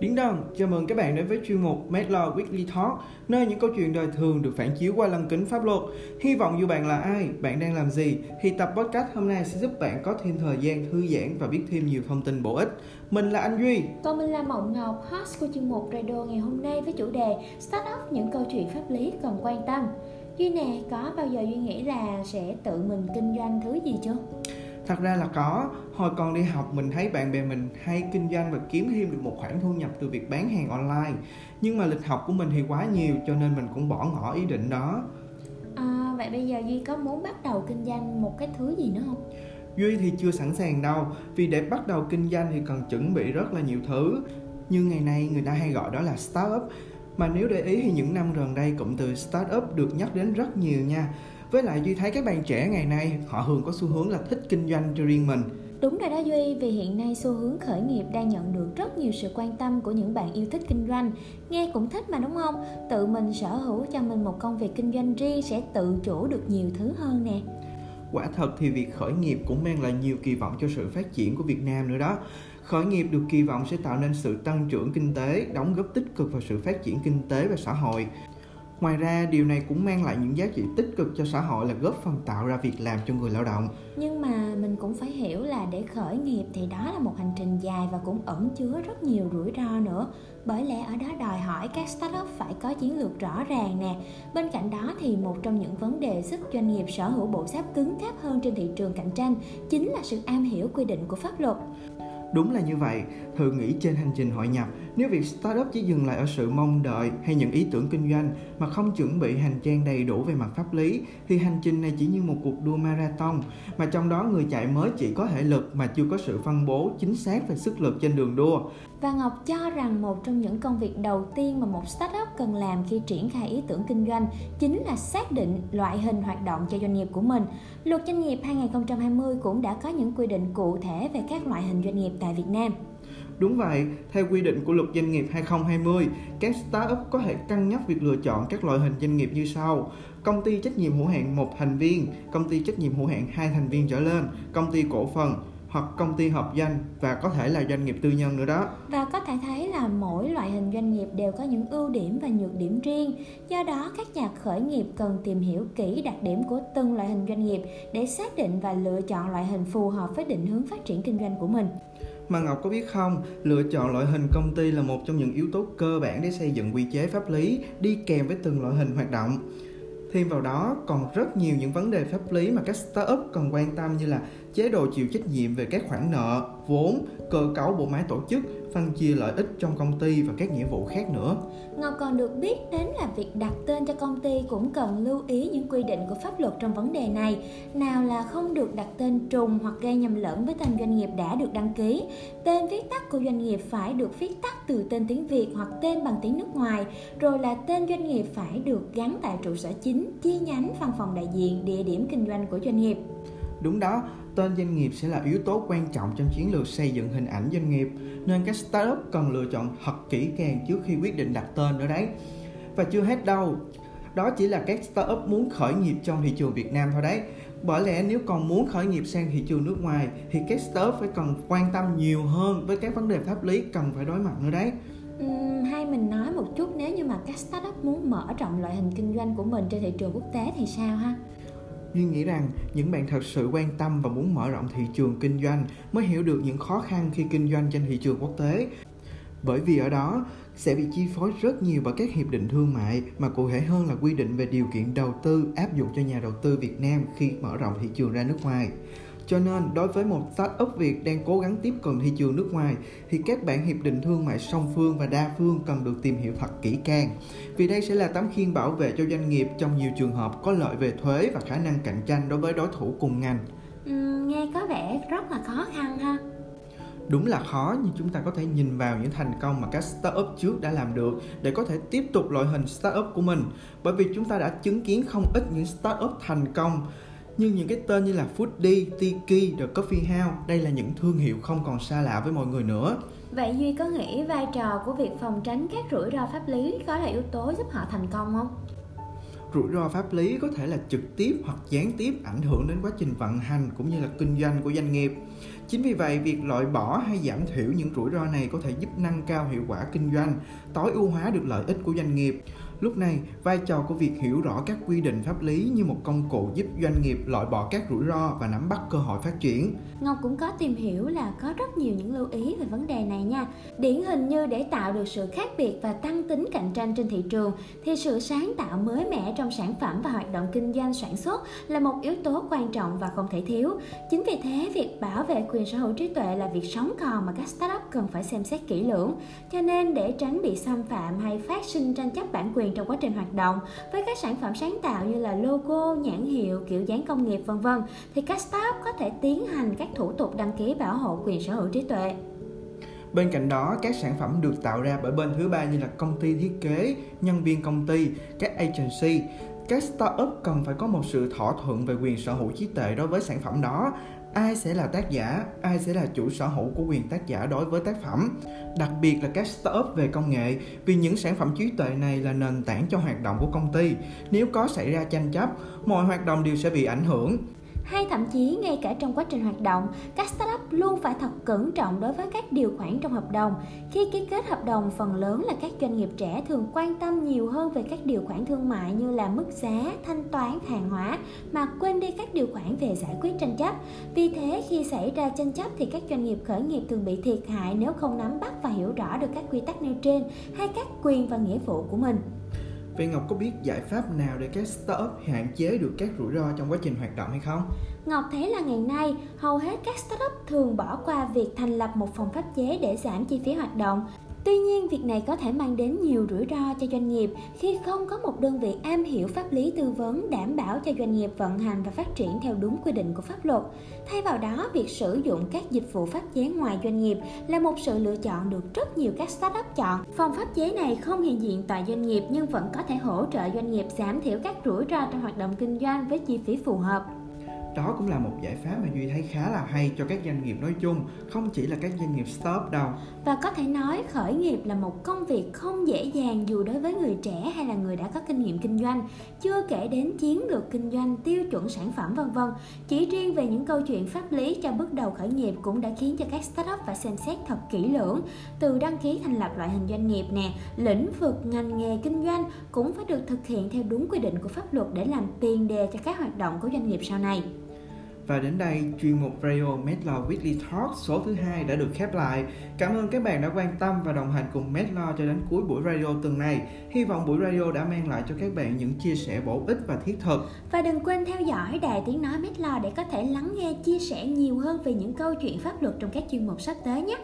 Điển Đơn, chào mừng các bạn đến với chuyên mục Made Law Weekly Talk, nơi những câu chuyện đời thường được phản chiếu qua lăng kính pháp luật. Hy vọng dù bạn là ai, bạn đang làm gì, thì tập podcast hôm nay sẽ giúp bạn có thêm thời gian thư giãn và biết thêm nhiều thông tin bổ ích. Mình là anh Duy. Còn mình là Mộng Ngọc, host của chuyên mục Radio ngày hôm nay với chủ đề Startup những câu chuyện pháp lý cần quan tâm. Duy nè, có bao giờ Duy nghĩ là sẽ tự mình kinh doanh thứ gì chưa? Thật ra là có, hồi còn đi học mình thấy bạn bè mình hay kinh doanh và kiếm thêm được một khoản thu nhập từ việc bán hàng online. Nhưng mà lịch học của mình thì quá nhiều cho nên mình cũng bỏ ngỏ ý định đó. À, vậy bây giờ Duy có muốn bắt đầu kinh doanh một cái thứ gì nữa không? Duy thì chưa sẵn sàng đâu, vì để bắt đầu kinh doanh thì cần chuẩn bị rất là nhiều thứ. Như ngày nay người ta hay gọi đó là startup. Mà nếu để ý thì những năm gần đây cụm từ startup được nhắc đến rất nhiều nha với lại duy thấy các bạn trẻ ngày nay họ thường có xu hướng là thích kinh doanh cho riêng mình Đúng rồi đó Duy, vì hiện nay xu hướng khởi nghiệp đang nhận được rất nhiều sự quan tâm của những bạn yêu thích kinh doanh. Nghe cũng thích mà đúng không? Tự mình sở hữu cho mình một công việc kinh doanh riêng sẽ tự chủ được nhiều thứ hơn nè. Quả thật thì việc khởi nghiệp cũng mang lại nhiều kỳ vọng cho sự phát triển của Việt Nam nữa đó. Khởi nghiệp được kỳ vọng sẽ tạo nên sự tăng trưởng kinh tế, đóng góp tích cực vào sự phát triển kinh tế và xã hội. Ngoài ra, điều này cũng mang lại những giá trị tích cực cho xã hội là góp phần tạo ra việc làm cho người lao động. Nhưng mà mình cũng phải hiểu là để khởi nghiệp thì đó là một hành trình dài và cũng ẩn chứa rất nhiều rủi ro nữa. Bởi lẽ ở đó đòi hỏi các startup phải có chiến lược rõ ràng nè. Bên cạnh đó thì một trong những vấn đề giúp doanh nghiệp sở hữu bộ sáp cứng cáp hơn trên thị trường cạnh tranh chính là sự am hiểu quy định của pháp luật. Đúng là như vậy, thử nghĩ trên hành trình hội nhập, nếu việc startup chỉ dừng lại ở sự mong đợi hay những ý tưởng kinh doanh mà không chuẩn bị hành trang đầy đủ về mặt pháp lý thì hành trình này chỉ như một cuộc đua marathon mà trong đó người chạy mới chỉ có thể lực mà chưa có sự phân bố chính xác về sức lực trên đường đua. Và Ngọc cho rằng một trong những công việc đầu tiên mà một startup cần làm khi triển khai ý tưởng kinh doanh chính là xác định loại hình hoạt động cho doanh nghiệp của mình. Luật doanh nghiệp 2020 cũng đã có những quy định cụ thể về các loại hình doanh nghiệp tại Việt Nam. Đúng vậy, theo quy định của luật doanh nghiệp 2020, các startup có thể cân nhắc việc lựa chọn các loại hình doanh nghiệp như sau: công ty trách nhiệm hữu hạn một thành viên, công ty trách nhiệm hữu hạn hai thành viên trở lên, công ty cổ phần, hoặc công ty hợp danh và có thể là doanh nghiệp tư nhân nữa đó. Và có thể thấy là mỗi loại hình doanh nghiệp đều có những ưu điểm và nhược điểm riêng. Do đó các nhà khởi nghiệp cần tìm hiểu kỹ đặc điểm của từng loại hình doanh nghiệp để xác định và lựa chọn loại hình phù hợp với định hướng phát triển kinh doanh của mình. Mà Ngọc có biết không, lựa chọn loại hình công ty là một trong những yếu tố cơ bản để xây dựng quy chế pháp lý đi kèm với từng loại hình hoạt động. Thêm vào đó còn rất nhiều những vấn đề pháp lý mà các startup cần quan tâm như là chế độ chịu trách nhiệm về các khoản nợ, vốn, cơ cấu bộ máy tổ chức, phân chia lợi ích trong công ty và các nghĩa vụ khác nữa. Ngọc còn được biết đến là việc đặt tên cho công ty cũng cần lưu ý những quy định của pháp luật trong vấn đề này. Nào là không được đặt tên trùng hoặc gây nhầm lẫn với tên doanh nghiệp đã được đăng ký. Tên viết tắt của doanh nghiệp phải được viết tắt từ tên tiếng Việt hoặc tên bằng tiếng nước ngoài. Rồi là tên doanh nghiệp phải được gắn tại trụ sở chính, chi nhánh, văn phòng đại diện, địa điểm kinh doanh của doanh nghiệp. Đúng đó, tên doanh nghiệp sẽ là yếu tố quan trọng trong chiến lược xây dựng hình ảnh doanh nghiệp, nên các startup cần lựa chọn thật kỹ càng trước khi quyết định đặt tên nữa đấy. Và chưa hết đâu, đó chỉ là các startup muốn khởi nghiệp trong thị trường Việt Nam thôi đấy. Bởi lẽ nếu còn muốn khởi nghiệp sang thị trường nước ngoài thì các startup phải cần quan tâm nhiều hơn với các vấn đề pháp lý cần phải đối mặt nữa đấy. Uhm, hay mình nói một chút nếu như mà các startup muốn mở rộng loại hình kinh doanh của mình trên thị trường quốc tế thì sao ha? Duy nghĩ rằng những bạn thật sự quan tâm và muốn mở rộng thị trường kinh doanh mới hiểu được những khó khăn khi kinh doanh trên thị trường quốc tế. Bởi vì ở đó sẽ bị chi phối rất nhiều bởi các hiệp định thương mại, mà cụ thể hơn là quy định về điều kiện đầu tư áp dụng cho nhà đầu tư Việt Nam khi mở rộng thị trường ra nước ngoài. Cho nên, đối với một startup Việt đang cố gắng tiếp cận thị trường nước ngoài thì các bản hiệp định thương mại song phương và đa phương cần được tìm hiểu thật kỹ càng. Vì đây sẽ là tấm khiên bảo vệ cho doanh nghiệp trong nhiều trường hợp có lợi về thuế và khả năng cạnh tranh đối với đối thủ cùng ngành. Ừ, nghe có vẻ rất là khó khăn ha đúng là khó nhưng chúng ta có thể nhìn vào những thành công mà các startup trước đã làm được để có thể tiếp tục loại hình startup của mình bởi vì chúng ta đã chứng kiến không ít những startup thành công như những cái tên như là Foodie, Tiki, The Coffee House đây là những thương hiệu không còn xa lạ với mọi người nữa Vậy Duy có nghĩ vai trò của việc phòng tránh các rủi ro pháp lý có là yếu tố giúp họ thành công không? rủi ro pháp lý có thể là trực tiếp hoặc gián tiếp ảnh hưởng đến quá trình vận hành cũng như là kinh doanh của doanh nghiệp. Chính vì vậy, việc loại bỏ hay giảm thiểu những rủi ro này có thể giúp nâng cao hiệu quả kinh doanh, tối ưu hóa được lợi ích của doanh nghiệp. Lúc này, vai trò của việc hiểu rõ các quy định pháp lý như một công cụ giúp doanh nghiệp loại bỏ các rủi ro và nắm bắt cơ hội phát triển. Ngọc cũng có tìm hiểu là có rất nhiều những lưu ý về vấn đề này nha. Điển hình như để tạo được sự khác biệt và tăng tính cạnh tranh trên thị trường thì sự sáng tạo mới mẻ trong sản phẩm và hoạt động kinh doanh sản xuất là một yếu tố quan trọng và không thể thiếu. Chính vì thế, việc bảo vệ quyền quyền sở hữu trí tuệ là việc sống còn mà các startup cần phải xem xét kỹ lưỡng. Cho nên để tránh bị xâm phạm hay phát sinh tranh chấp bản quyền trong quá trình hoạt động với các sản phẩm sáng tạo như là logo, nhãn hiệu, kiểu dáng công nghiệp vân vân thì các startup có thể tiến hành các thủ tục đăng ký bảo hộ quyền sở hữu trí tuệ. Bên cạnh đó, các sản phẩm được tạo ra bởi bên thứ ba như là công ty thiết kế, nhân viên công ty, các agency, các startup cần phải có một sự thỏa thuận về quyền sở hữu trí tuệ đối với sản phẩm đó ai sẽ là tác giả? Ai sẽ là chủ sở hữu của quyền tác giả đối với tác phẩm? Đặc biệt là các startup về công nghệ, vì những sản phẩm trí tuệ này là nền tảng cho hoạt động của công ty. Nếu có xảy ra tranh chấp, mọi hoạt động đều sẽ bị ảnh hưởng hay thậm chí ngay cả trong quá trình hoạt động, các startup luôn phải thật cẩn trọng đối với các điều khoản trong hợp đồng. Khi ký kết hợp đồng, phần lớn là các doanh nghiệp trẻ thường quan tâm nhiều hơn về các điều khoản thương mại như là mức giá, thanh toán, hàng hóa mà quên đi các điều khoản về giải quyết tranh chấp. Vì thế khi xảy ra tranh chấp thì các doanh nghiệp khởi nghiệp thường bị thiệt hại nếu không nắm bắt và hiểu rõ được các quy tắc nêu trên hay các quyền và nghĩa vụ của mình. Vậy Ngọc có biết giải pháp nào để các startup hạn chế được các rủi ro trong quá trình hoạt động hay không? Ngọc thấy là ngày nay, hầu hết các startup thường bỏ qua việc thành lập một phòng pháp chế để giảm chi phí hoạt động Tuy nhiên, việc này có thể mang đến nhiều rủi ro cho doanh nghiệp khi không có một đơn vị am hiểu pháp lý tư vấn đảm bảo cho doanh nghiệp vận hành và phát triển theo đúng quy định của pháp luật. Thay vào đó, việc sử dụng các dịch vụ pháp chế ngoài doanh nghiệp là một sự lựa chọn được rất nhiều các startup chọn. Phòng pháp chế này không hiện diện tại doanh nghiệp nhưng vẫn có thể hỗ trợ doanh nghiệp giảm thiểu các rủi ro trong hoạt động kinh doanh với chi phí phù hợp đó cũng là một giải pháp mà duy thấy khá là hay cho các doanh nghiệp nói chung, không chỉ là các doanh nghiệp startup đâu. Và có thể nói khởi nghiệp là một công việc không dễ dàng dù đối với người trẻ hay là người đã có kinh nghiệm kinh doanh, chưa kể đến chiến lược kinh doanh, tiêu chuẩn sản phẩm, vân vân. Chỉ riêng về những câu chuyện pháp lý cho bước đầu khởi nghiệp cũng đã khiến cho các startup phải xem xét thật kỹ lưỡng, từ đăng ký thành lập loại hình doanh nghiệp nè, lĩnh vực ngành nghề kinh doanh cũng phải được thực hiện theo đúng quy định của pháp luật để làm tiền đề cho các hoạt động của doanh nghiệp sau này và đến đây, chuyên mục Radio Medlaw Weekly Talk số thứ hai đã được khép lại. Cảm ơn các bạn đã quan tâm và đồng hành cùng Medlaw cho đến cuối buổi radio tuần này. Hy vọng buổi radio đã mang lại cho các bạn những chia sẻ bổ ích và thiết thực. Và đừng quên theo dõi Đài Tiếng Nói Medlaw để có thể lắng nghe chia sẻ nhiều hơn về những câu chuyện pháp luật trong các chuyên mục sắp tới nhé.